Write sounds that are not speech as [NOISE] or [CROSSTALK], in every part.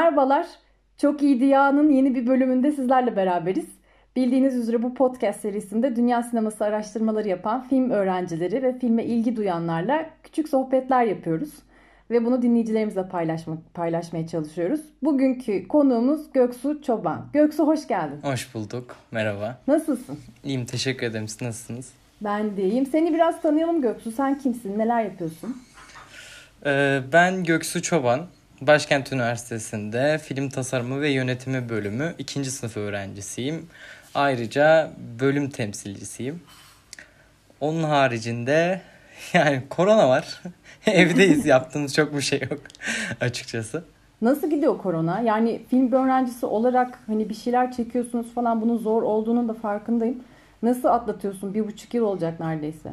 Merhabalar. Çok iyi Diya'nın yeni bir bölümünde sizlerle beraberiz. Bildiğiniz üzere bu podcast serisinde dünya sineması araştırmaları yapan film öğrencileri ve filme ilgi duyanlarla küçük sohbetler yapıyoruz. Ve bunu dinleyicilerimizle paylaşma, paylaşmaya çalışıyoruz. Bugünkü konuğumuz Göksu Çoban. Göksu hoş geldin. Hoş bulduk. Merhaba. Nasılsın? İyiyim teşekkür ederim. Siz nasılsınız? Ben de iyiyim. Seni biraz tanıyalım Göksu. Sen kimsin? Neler yapıyorsun? Ee, ben Göksu Çoban. Başkent Üniversitesi'nde film tasarımı ve yönetimi bölümü ikinci sınıf öğrencisiyim. Ayrıca bölüm temsilcisiyim. Onun haricinde [LAUGHS] yani korona var. [LAUGHS] Evdeyiz yaptığımız çok bir şey yok [LAUGHS] açıkçası. Nasıl gidiyor korona? Yani film öğrencisi olarak hani bir şeyler çekiyorsunuz falan bunun zor olduğunun da farkındayım. Nasıl atlatıyorsun? Bir buçuk yıl olacak neredeyse.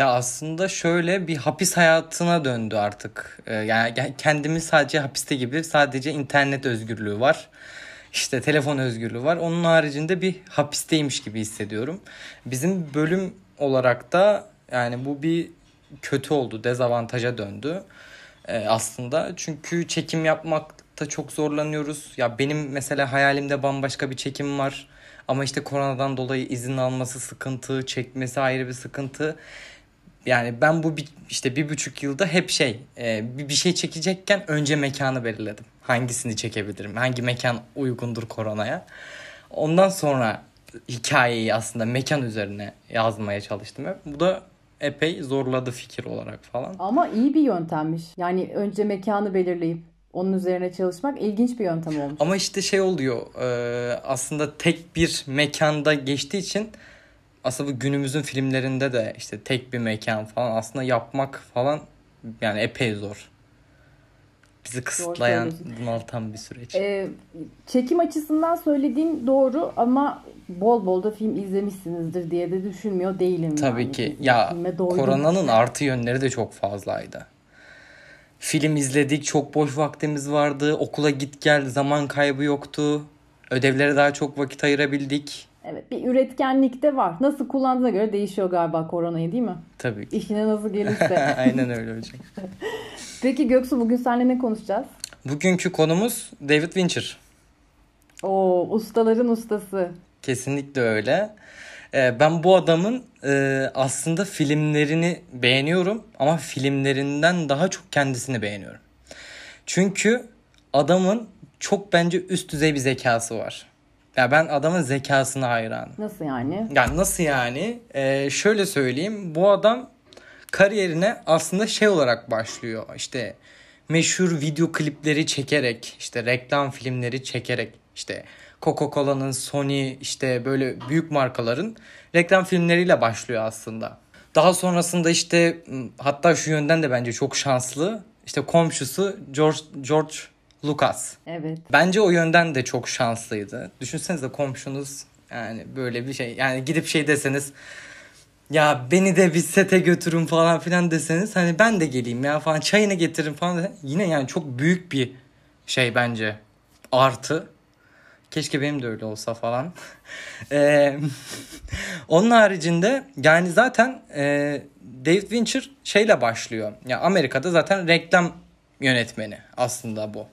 Ya aslında şöyle bir hapis hayatına döndü artık. Ee, yani kendimiz sadece hapiste gibi sadece internet özgürlüğü var. İşte telefon özgürlüğü var. Onun haricinde bir hapisteymiş gibi hissediyorum. Bizim bölüm olarak da yani bu bir kötü oldu. Dezavantaja döndü. Ee, aslında çünkü çekim yapmakta çok zorlanıyoruz. Ya benim mesela hayalimde bambaşka bir çekim var. Ama işte koronadan dolayı izin alması sıkıntı, çekmesi ayrı bir sıkıntı. Yani ben bu bir, işte bir buçuk yılda hep şey e, bir şey çekecekken önce mekanı belirledim. Hangisini çekebilirim? Hangi mekan uygundur koronaya? Ondan sonra hikayeyi aslında mekan üzerine yazmaya çalıştım hep. Bu da epey zorladı fikir olarak falan. Ama iyi bir yöntemmiş. Yani önce mekanı belirleyip onun üzerine çalışmak ilginç bir yöntem olmuş. Ama işte şey oluyor e, aslında tek bir mekanda geçtiği için aslında bu günümüzün filmlerinde de işte tek bir mekan falan aslında yapmak falan yani epey zor. Bizi kısıtlayan, bunaltan bir süreç. Ee, çekim açısından söylediğin doğru ama bol bol da film izlemişsinizdir diye de düşünmüyor değilim. Tabii yani. ki. Ya koronanın artı yönleri de çok fazlaydı. Film izledik, çok boş vaktimiz vardı. Okula git gel, zaman kaybı yoktu. Ödevlere daha çok vakit ayırabildik. Evet bir üretkenlik de var. Nasıl kullandığına göre değişiyor galiba koronayı değil mi? Tabii ki. İşine nasıl gelirse. [LAUGHS] Aynen öyle hocam. [LAUGHS] Peki Göksu bugün seninle ne konuşacağız? Bugünkü konumuz David Fincher. Oo ustaların ustası. Kesinlikle öyle. Ee, ben bu adamın e, aslında filmlerini beğeniyorum ama filmlerinden daha çok kendisini beğeniyorum. Çünkü adamın çok bence üst düzey bir zekası var. Ya ben adamın zekasına hayranım. Nasıl yani? Yani nasıl yani? Ee, şöyle söyleyeyim. Bu adam kariyerine aslında şey olarak başlıyor. İşte meşhur video klipleri çekerek, işte reklam filmleri çekerek, işte Coca-Cola'nın, Sony, işte böyle büyük markaların reklam filmleriyle başlıyor aslında. Daha sonrasında işte hatta şu yönden de bence çok şanslı. İşte komşusu George George Lucas. Evet. Bence o yönden de çok şanslıydı. Düşünsenize komşunuz yani böyle bir şey yani gidip şey deseniz ya beni de bir sete götürün falan filan deseniz hani ben de geleyim ya falan çayını getirin falan desen, yine yani çok büyük bir şey bence artı. Keşke benim de öyle olsa falan. [LAUGHS] ee, onun haricinde yani zaten e, David Fincher şeyle başlıyor. Ya Amerika'da zaten reklam yönetmeni aslında bu.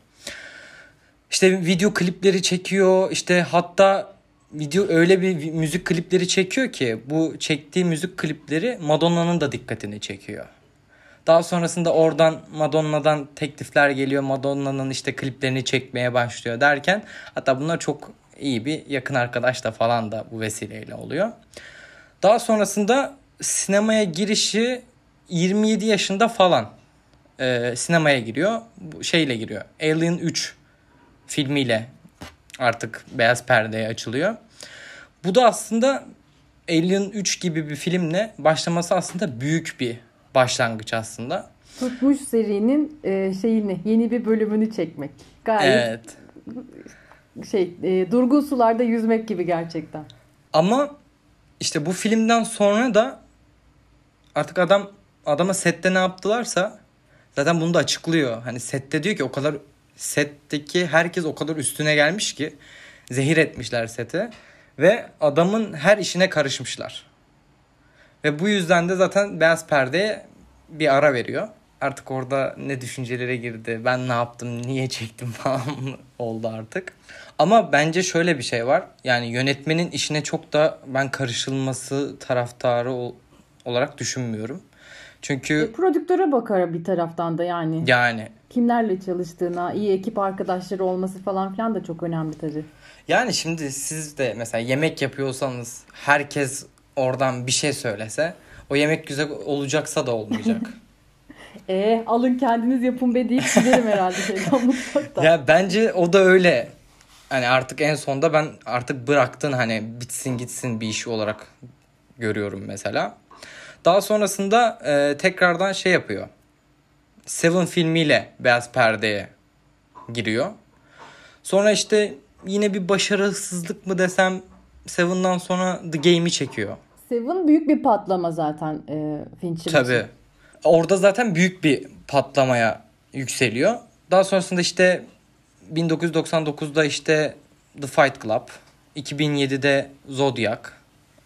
İşte video klipleri çekiyor. İşte hatta video öyle bir müzik klipleri çekiyor ki bu çektiği müzik klipleri Madonna'nın da dikkatini çekiyor. Daha sonrasında oradan Madonna'dan teklifler geliyor. Madonna'nın işte kliplerini çekmeye başlıyor derken hatta bunlar çok iyi bir yakın arkadaş da falan da bu vesileyle oluyor. Daha sonrasında sinemaya girişi 27 yaşında falan e, sinemaya giriyor. Şeyle giriyor. Alien 3 filmiyle artık beyaz perdeye açılıyor. Bu da aslında Alien 3 gibi bir filmle başlaması aslında büyük bir başlangıç aslında. Tutmuş serinin e, şeyini yeni bir bölümünü çekmek. Gayet evet. şey e, durgun sularda yüzmek gibi gerçekten. Ama işte bu filmden sonra da artık adam adama sette ne yaptılarsa zaten bunu da açıklıyor. Hani sette diyor ki o kadar setteki herkes o kadar üstüne gelmiş ki zehir etmişler sete ve adamın her işine karışmışlar. Ve bu yüzden de zaten beyaz perdeye bir ara veriyor. artık orada ne düşüncelere girdi, ben ne yaptım, niye çektim falan [LAUGHS] oldu artık. Ama bence şöyle bir şey var. Yani yönetmenin işine çok da ben karışılması taraftarı olarak düşünmüyorum. Çünkü e, prodüktöre bakar bir taraftan da yani. Yani kimlerle çalıştığına, iyi ekip arkadaşları olması falan filan da çok önemli tabii. Yani şimdi siz de mesela yemek yapıyorsanız herkes oradan bir şey söylese o yemek güzel olacaksa da olmayacak. [LAUGHS] [LAUGHS] e alın kendiniz yapın be deyip giderim herhalde şeyden [LAUGHS] mutfakta. Ya bence o da öyle. Hani artık en sonda ben artık bıraktın hani bitsin gitsin bir iş olarak görüyorum mesela. Daha sonrasında e, tekrardan şey yapıyor. Seven filmiyle Beyaz Perde'ye giriyor. Sonra işte yine bir başarısızlık mı desem Seven'dan sonra The Game'i çekiyor. Seven büyük bir patlama zaten e, Fincher Tabii. Için. Orada zaten büyük bir patlamaya yükseliyor. Daha sonrasında işte 1999'da işte The Fight Club, 2007'de Zodiac.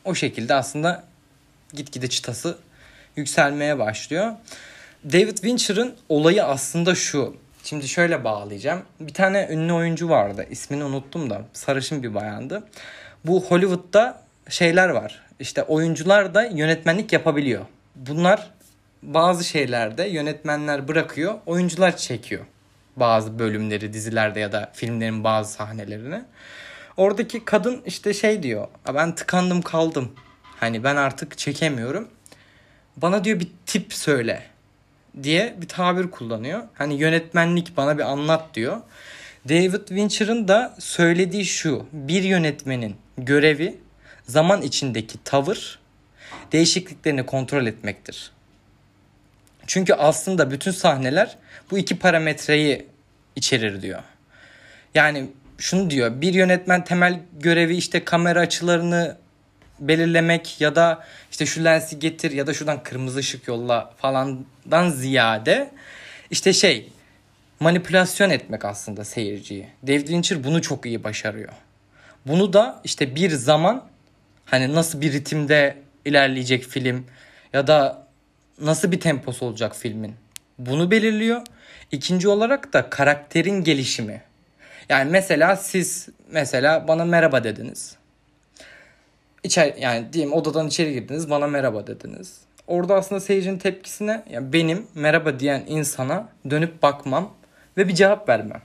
O şekilde aslında gitgide çıtası yükselmeye başlıyor. David Fincher'ın olayı aslında şu. Şimdi şöyle bağlayacağım. Bir tane ünlü oyuncu vardı. İsmini unuttum da. Sarışın bir bayandı. Bu Hollywood'da şeyler var. İşte oyuncular da yönetmenlik yapabiliyor. Bunlar bazı şeylerde yönetmenler bırakıyor, oyuncular çekiyor. Bazı bölümleri dizilerde ya da filmlerin bazı sahnelerini. Oradaki kadın işte şey diyor. Ben tıkandım kaldım. Hani ben artık çekemiyorum. Bana diyor bir tip söyle diye bir tabir kullanıyor. Hani yönetmenlik bana bir anlat diyor. David Fincher'ın da söylediği şu. Bir yönetmenin görevi zaman içindeki tavır değişikliklerini kontrol etmektir. Çünkü aslında bütün sahneler bu iki parametreyi içerir diyor. Yani şunu diyor. Bir yönetmen temel görevi işte kamera açılarını belirlemek ya da işte şu lensi getir ya da şuradan kırmızı ışık yolla falandan ziyade işte şey manipülasyon etmek aslında seyirciyi. David Fincher bunu çok iyi başarıyor. Bunu da işte bir zaman hani nasıl bir ritimde ilerleyecek film ya da nasıl bir temposu olacak filmin bunu belirliyor. İkinci olarak da karakterin gelişimi. Yani mesela siz mesela bana merhaba dediniz. İçer, yani diyelim odadan içeri girdiniz bana merhaba dediniz. Orada aslında seyircinin tepkisine yani benim merhaba diyen insana dönüp bakmam ve bir cevap vermem.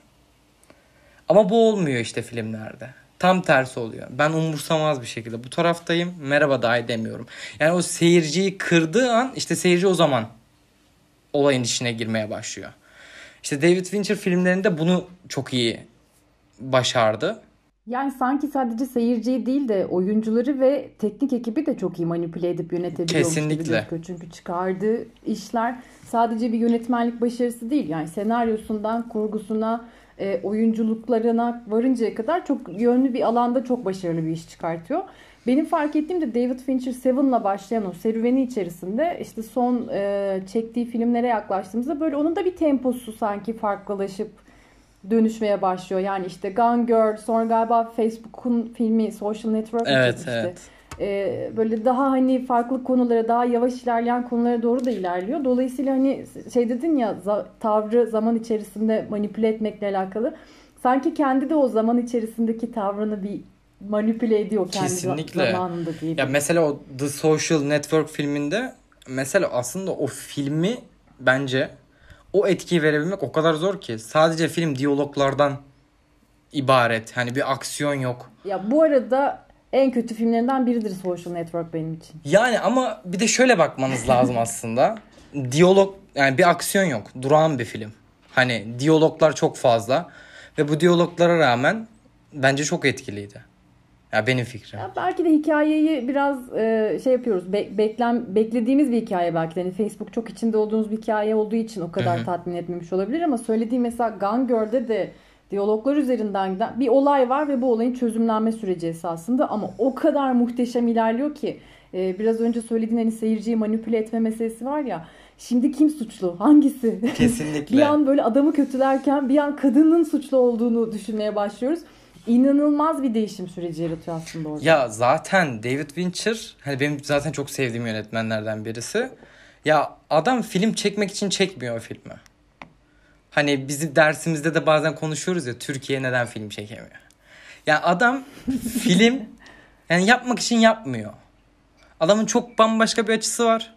Ama bu olmuyor işte filmlerde. Tam tersi oluyor. Ben umursamaz bir şekilde bu taraftayım. Merhaba dahi demiyorum. Yani o seyirciyi kırdığı an işte seyirci o zaman olayın içine girmeye başlıyor. İşte David Fincher filmlerinde bunu çok iyi başardı. Yani sanki sadece seyirciyi değil de oyuncuları ve teknik ekibi de çok iyi manipüle edip yönetebiliyormuş Kesinlikle. gibi gözüküyor. Çünkü çıkardığı işler sadece bir yönetmenlik başarısı değil. Yani senaryosundan kurgusuna, e, oyunculuklarına varıncaya kadar çok yönlü bir alanda çok başarılı bir iş çıkartıyor. Benim fark ettiğim de David Fincher Seven'la başlayan o serüveni içerisinde işte son e, çektiği filmlere yaklaştığımızda böyle onun da bir temposu sanki farklılaşıp dönüşmeye başlıyor. Yani işte Gone Girl, sonra galiba Facebook'un filmi Social Network evet, işte. Evet. Ee, böyle daha hani farklı konulara, daha yavaş ilerleyen konulara doğru da ilerliyor. Dolayısıyla hani şey dedin ya tavrı zaman içerisinde manipüle etmekle alakalı. Sanki kendi de o zaman içerisindeki tavrını bir manipüle ediyor kendi Kesinlikle. zamanında diye. Ya mesela o The Social Network filminde mesela aslında o filmi bence o etkiyi verebilmek o kadar zor ki. Sadece film diyaloglardan ibaret. Hani bir aksiyon yok. Ya bu arada en kötü filmlerinden biridir Social Network benim için. Yani ama bir de şöyle bakmanız [LAUGHS] lazım aslında. Diyalog yani bir aksiyon yok. Durağan bir film. Hani diyaloglar çok fazla ve bu diyaloglara rağmen bence çok etkiliydi. Ya benim fikrim. Ya belki de hikayeyi biraz e, şey yapıyoruz. Be- beklem beklediğimiz bir hikaye belki de. Hani Facebook çok içinde olduğunuz bir hikaye olduğu için o kadar Hı-hı. tatmin etmemiş olabilir ama söylediğim mesela Girl'de de diyaloglar üzerinden giden bir olay var ve bu olayın çözümlenme süreci esasında ama o kadar muhteşem ilerliyor ki e, biraz önce söylediğin hani seyirciyi manipüle etme meselesi var ya Şimdi kim suçlu? Hangisi? [LAUGHS] Kesinlikle. bir an böyle adamı kötülerken bir an kadının suçlu olduğunu düşünmeye başlıyoruz inanılmaz bir değişim süreci yaratıyor aslında orada. Ya zaten David Fincher hani benim zaten çok sevdiğim yönetmenlerden birisi. Ya adam film çekmek için çekmiyor o filmi. Hani bizim dersimizde de bazen konuşuyoruz ya Türkiye neden film çekemiyor. Ya adam [LAUGHS] film yani yapmak için yapmıyor. Adamın çok bambaşka bir açısı var.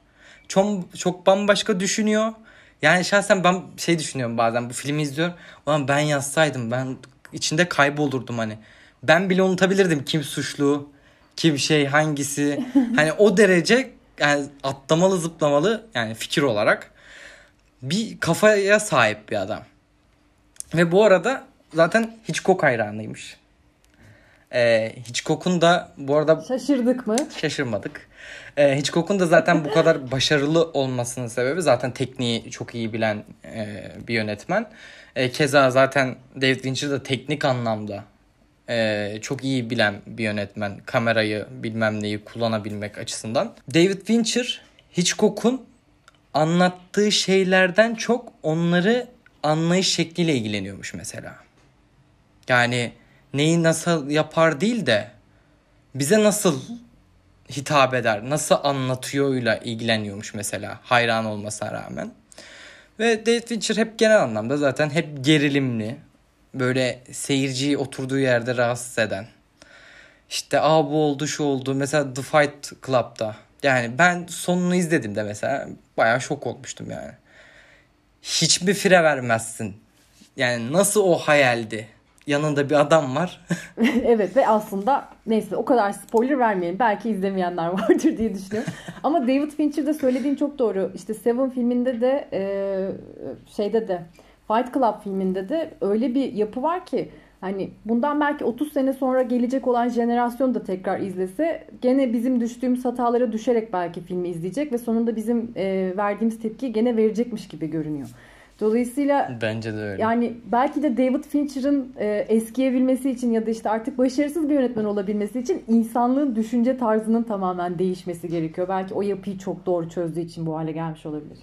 Çok, çok bambaşka düşünüyor. Yani şahsen ben şey düşünüyorum bazen bu filmi izliyorum. Ulan ben yazsaydım ben içinde kaybolurdum hani. Ben bile unutabilirdim kim suçlu, kim şey hangisi. [LAUGHS] hani o derece yani atlamalı zıplamalı yani fikir olarak bir kafaya sahip bir adam. Ve bu arada zaten Hitchcock hayranıymış. Ee, Hitchcock'un da bu arada... Şaşırdık mı? Şaşırmadık. Ee, Hitchcock'un da zaten bu kadar başarılı olmasının sebebi zaten tekniği çok iyi bilen e, bir yönetmen. E, keza zaten David Fincher de teknik anlamda e, çok iyi bilen bir yönetmen. Kamerayı bilmem neyi kullanabilmek açısından. David Fincher Hitchcock'un anlattığı şeylerden çok onları anlayış şekliyle ilgileniyormuş mesela. Yani neyi nasıl yapar değil de bize nasıl hitap eder, nasıl anlatıyoruyla ilgileniyormuş mesela hayran olmasına rağmen. Ve David Fincher hep genel anlamda zaten hep gerilimli, böyle seyirciyi oturduğu yerde rahatsız eden. İşte aa bu oldu şu oldu. Mesela The Fight Club'da. Yani ben sonunu izledim de mesela bayağı şok olmuştum yani. Hiçbir fire vermezsin. Yani nasıl o hayaldi? Yanında bir adam var. [LAUGHS] evet ve aslında neyse o kadar spoiler vermeyelim. Belki izlemeyenler [LAUGHS] vardır diye düşünüyorum. Ama David Fincher'da söylediğin çok doğru. İşte Seven filminde de e, şeyde de Fight Club filminde de öyle bir yapı var ki hani bundan belki 30 sene sonra gelecek olan jenerasyon da tekrar izlese gene bizim düştüğümüz hatalara düşerek belki filmi izleyecek ve sonunda bizim e, verdiğimiz tepki gene verecekmiş gibi görünüyor. Dolayısıyla bence de öyle. Yani belki de David Fincher'ın e, eskiyebilmesi için ya da işte artık başarısız bir yönetmen olabilmesi için insanlığın düşünce tarzının tamamen değişmesi gerekiyor. Belki o yapıyı çok doğru çözdüğü için bu hale gelmiş olabilir.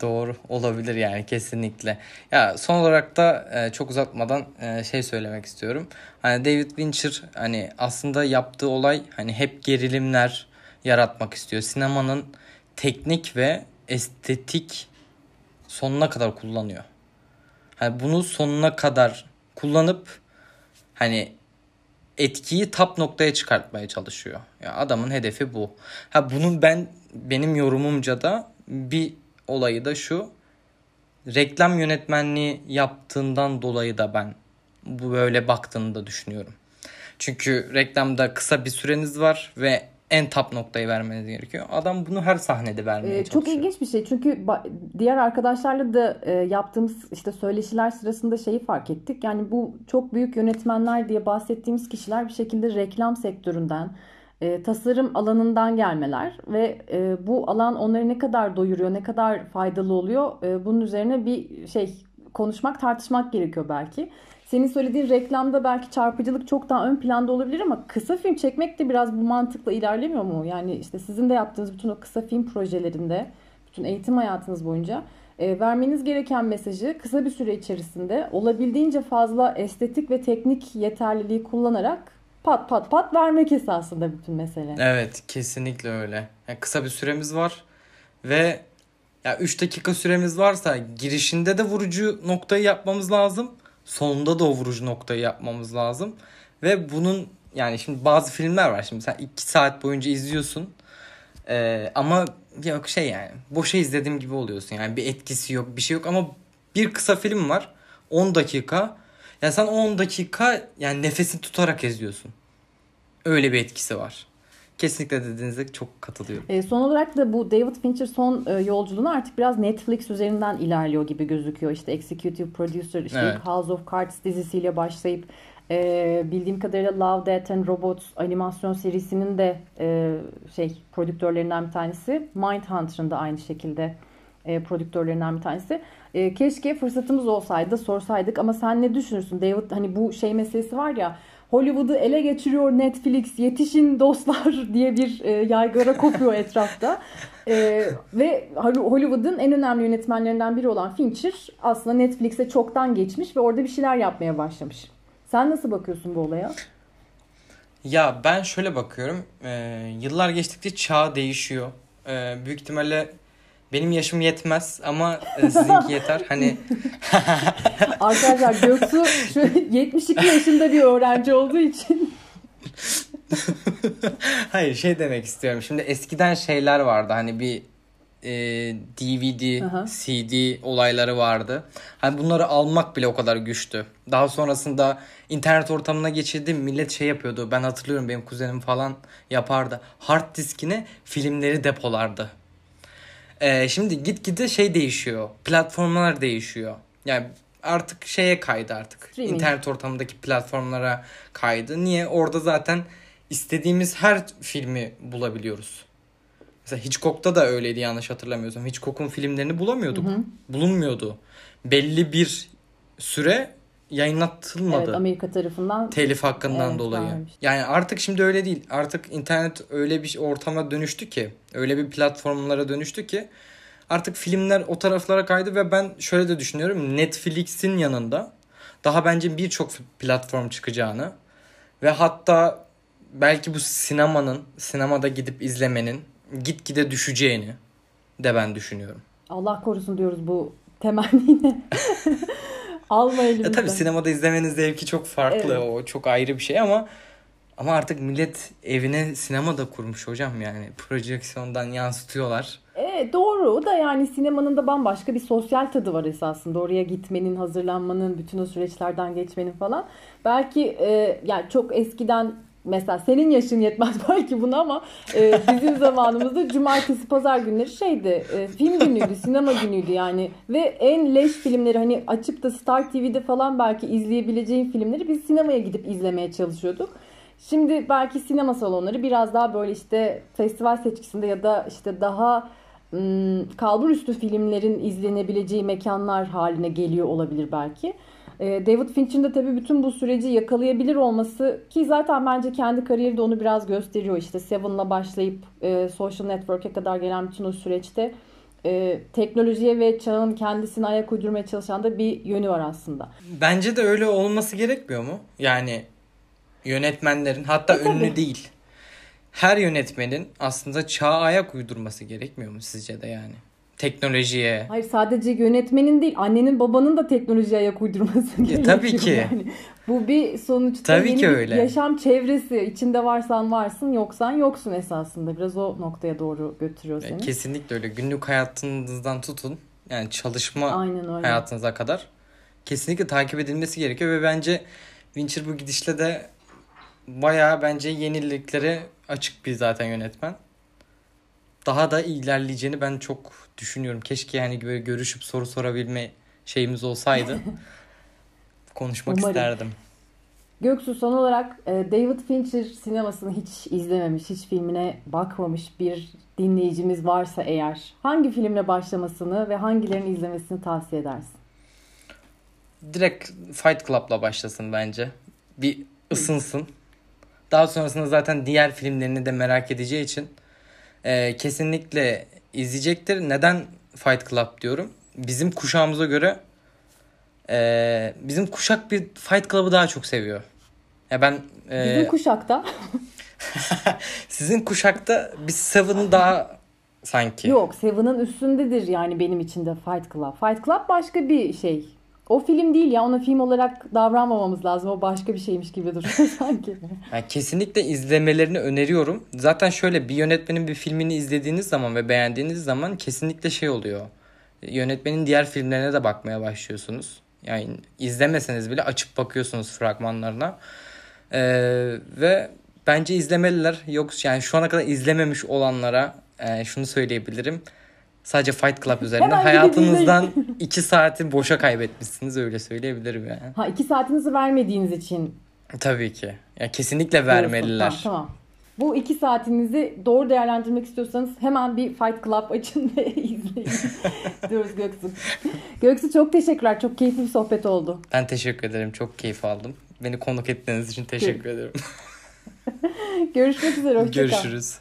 Doğru olabilir yani kesinlikle. Ya son olarak da e, çok uzatmadan e, şey söylemek istiyorum. Hani David Fincher hani aslında yaptığı olay hani hep gerilimler yaratmak istiyor. Sinemanın teknik ve estetik sonuna kadar kullanıyor. Hani bunu sonuna kadar kullanıp hani etkiyi tap noktaya çıkartmaya çalışıyor. Ya adamın hedefi bu. Ha bunun ben benim yorumumca da bir olayı da şu. Reklam yönetmenliği yaptığından dolayı da ben bu böyle baktığını da düşünüyorum. Çünkü reklamda kısa bir süreniz var ve en tap noktayı vermeniz gerekiyor. Adam bunu her sahnede vermeye ee, çalışıyor. Çok ilginç bir şey. Çünkü diğer arkadaşlarla da e, yaptığımız işte söyleşiler sırasında şeyi fark ettik. Yani bu çok büyük yönetmenler diye bahsettiğimiz kişiler bir şekilde reklam sektöründen, e, tasarım alanından gelmeler ve e, bu alan onları ne kadar doyuruyor, ne kadar faydalı oluyor e, bunun üzerine bir şey konuşmak, tartışmak gerekiyor belki. Senin söylediğin reklamda belki çarpıcılık çok daha ön planda olabilir ama kısa film çekmek de biraz bu mantıkla ilerlemiyor mu? Yani işte sizin de yaptığınız bütün o kısa film projelerinde, bütün eğitim hayatınız boyunca e, vermeniz gereken mesajı kısa bir süre içerisinde olabildiğince fazla estetik ve teknik yeterliliği kullanarak pat pat pat vermek esasında bütün mesele. Evet kesinlikle öyle. Yani kısa bir süremiz var ve ya 3 dakika süremiz varsa girişinde de vurucu noktayı yapmamız lazım. Sonunda da o vurucu noktayı yapmamız lazım. Ve bunun yani şimdi bazı filmler var şimdi sen 2 saat boyunca izliyorsun. Ee, ama yok şey yani boşa izlediğim gibi oluyorsun. Yani bir etkisi yok bir şey yok ama bir kısa film var 10 dakika. Yani sen 10 dakika yani nefesini tutarak izliyorsun. Öyle bir etkisi var. Kesinlikle dediğinize çok katılıyorum. E, son olarak da bu David Fincher son e, yolculuğunu artık biraz Netflix üzerinden ilerliyor gibi gözüküyor. İşte Executive Producer, işte evet. House of Cards dizisiyle başlayıp e, bildiğim kadarıyla Love, Death and Robots animasyon serisinin de e, şey prodüktörlerinden bir tanesi. Mindhunter'ın da aynı şekilde e, prodüktörlerinden bir tanesi. E, keşke fırsatımız olsaydı sorsaydık ama sen ne düşünürsün David hani bu şey meselesi var ya Hollywood'u ele geçiriyor Netflix yetişin dostlar [LAUGHS] diye bir e, yaygara kopuyor [LAUGHS] etrafta. E, ve Hollywood'un en önemli yönetmenlerinden biri olan Fincher aslında Netflix'e çoktan geçmiş ve orada bir şeyler yapmaya başlamış. Sen nasıl bakıyorsun bu olaya? Ya ben şöyle bakıyorum. E, yıllar geçtikçe çağ değişiyor. E, büyük ihtimalle Benim yaşım yetmez ama e, sizinki yeter. Hani [LAUGHS] Arkadaşlar Göksu şu 72 yaşında bir öğrenci olduğu için [LAUGHS] Hayır şey demek istiyorum. Şimdi eskiden şeyler vardı. Hani bir e, DVD, Aha. CD olayları vardı. Hani bunları almak bile o kadar güçtü. Daha sonrasında internet ortamına geçildi. Millet şey yapıyordu. Ben hatırlıyorum benim kuzenim falan yapardı. Hard diskine filmleri depolardı. E, şimdi gitgide şey değişiyor. Platformlar değişiyor. Yani artık şeye kaydı artık. Streaming. İnternet ortamındaki platformlara kaydı. Niye? Orada zaten istediğimiz her filmi bulabiliyoruz. Mesela Hitchcock'ta da öyleydi yanlış hatırlamıyorsam. Hitchcock'un filmlerini bulamıyorduk. Bulunmuyordu. Belli bir süre yayınlatılmadı. evet Amerika tarafından Telif hakkından Evet, dolayı. varmış. Yani artık şimdi öyle değil. Artık internet öyle bir ortama dönüştü ki, öyle bir platformlara dönüştü ki artık filmler o taraflara kaydı ve ben şöyle de düşünüyorum. Netflix'in yanında daha bence birçok platform çıkacağını ve hatta belki bu sinemanın, sinemada gidip izlemenin gitgide düşeceğini de ben düşünüyorum. Allah korusun diyoruz bu temenniyle. [LAUGHS] Alma Ya elimizden. tabii sinemada izlemenin zevki çok farklı. Evet. O çok ayrı bir şey ama ama artık millet evine sinema da kurmuş hocam yani. Projeksiyondan yansıtıyorlar. Evet doğru. O da yani sinemanın da bambaşka bir sosyal tadı var esasında. Oraya gitmenin, hazırlanmanın, bütün o süreçlerden geçmenin falan. Belki e, yani çok eskiden mesela senin yaşın yetmez [LAUGHS] belki buna ama e, bizim zamanımızda cumartesi pazar günleri şeydi e, film günüydü sinema günüydü yani ve en leş filmleri hani açıp da Star TV'de falan belki izleyebileceğin filmleri biz sinemaya gidip izlemeye çalışıyorduk. Şimdi belki sinema salonları biraz daha böyle işte festival seçkisinde ya da işte daha ım, kalbur üstü filmlerin izlenebileceği mekanlar haline geliyor olabilir belki. Ee, David Fincher'ın da tabii bütün bu süreci yakalayabilir olması ki zaten bence kendi kariyeri de onu biraz gösteriyor. İşte Seven'la başlayıp e, Social Network'e kadar gelen bütün o süreçte e, teknolojiye ve çağın kendisine ayak uydurmaya çalışan da bir yönü var aslında. Bence de öyle olması gerekmiyor mu? Yani yönetmenlerin hatta E, tabii. ünlü değil. Her yönetmenin aslında çağa ayak uydurması gerekmiyor mu sizce de yani? Teknolojiye. Hayır sadece yönetmenin değil annenin babanın da teknolojiye ayak uydurması gerekiyor. tabii ki. Yani. Bu bir sonuçta Tabii yeni ki öyle. yaşam çevresi. İçinde varsan varsın yoksan yoksun esasında. Biraz o noktaya doğru götürüyor seni. Kesinlikle öyle. Günlük hayatınızdan tutun. Yani çalışma hayatınıza kadar kesinlikle takip edilmesi gerekiyor ve bence Fincher bu gidişle de bayağı bence yeniliklere açık bir zaten yönetmen. Daha da ilerleyeceğini ben çok düşünüyorum. Keşke yani böyle görüşüp soru sorabilme şeyimiz olsaydı. [LAUGHS] Konuşmak Umarım. isterdim. Göksu son olarak e, David Fincher sinemasını hiç izlememiş, hiç filmine bakmamış bir dinleyicimiz varsa eğer hangi filmle başlamasını ve hangilerini izlemesini tavsiye edersin? Direkt Fight Club'la başlasın bence. Bir ısınsın. Daha sonrasında zaten diğer filmlerini de merak edeceği için e, kesinlikle izleyecektir. Neden Fight Club diyorum? Bizim kuşağımıza göre e, bizim kuşak bir Fight Club'ı daha çok seviyor. Ya ben e, Bizim kuşakta [LAUGHS] sizin kuşakta bir Seven'ı daha sanki. Yok Seven'ın üstündedir yani benim için de Fight Club. Fight Club başka bir şey. O film değil ya ona film olarak davranmamamız lazım. O başka bir şeymiş gibi duruyor [LAUGHS] sanki. Yani kesinlikle izlemelerini öneriyorum. Zaten şöyle bir yönetmenin bir filmini izlediğiniz zaman ve beğendiğiniz zaman kesinlikle şey oluyor. Yönetmenin diğer filmlerine de bakmaya başlıyorsunuz. Yani izlemeseniz bile açıp bakıyorsunuz fragmanlarına. Ee, ve bence izlemeliler. Yok yani şu ana kadar izlememiş olanlara e, şunu söyleyebilirim. Sadece Fight Club üzerinden Hemen hayatınızdan [LAUGHS] iki saati boşa kaybetmişsiniz öyle söyleyebilirim yani. Ha iki saatinizi vermediğiniz için Tabii ki. Ya kesinlikle vermeliler. Tamam, tamam. Bu iki saatinizi doğru değerlendirmek istiyorsanız hemen bir Fight Club açın ve [LAUGHS] izleyin [LAUGHS] diyoruz Göksu. Göksu çok teşekkürler. Çok keyifli bir sohbet oldu. Ben teşekkür ederim. Çok keyif aldım. Beni konuk ettiğiniz için teşekkür ederim. Görüşmek üzere. Hoşça kal. Görüşürüz.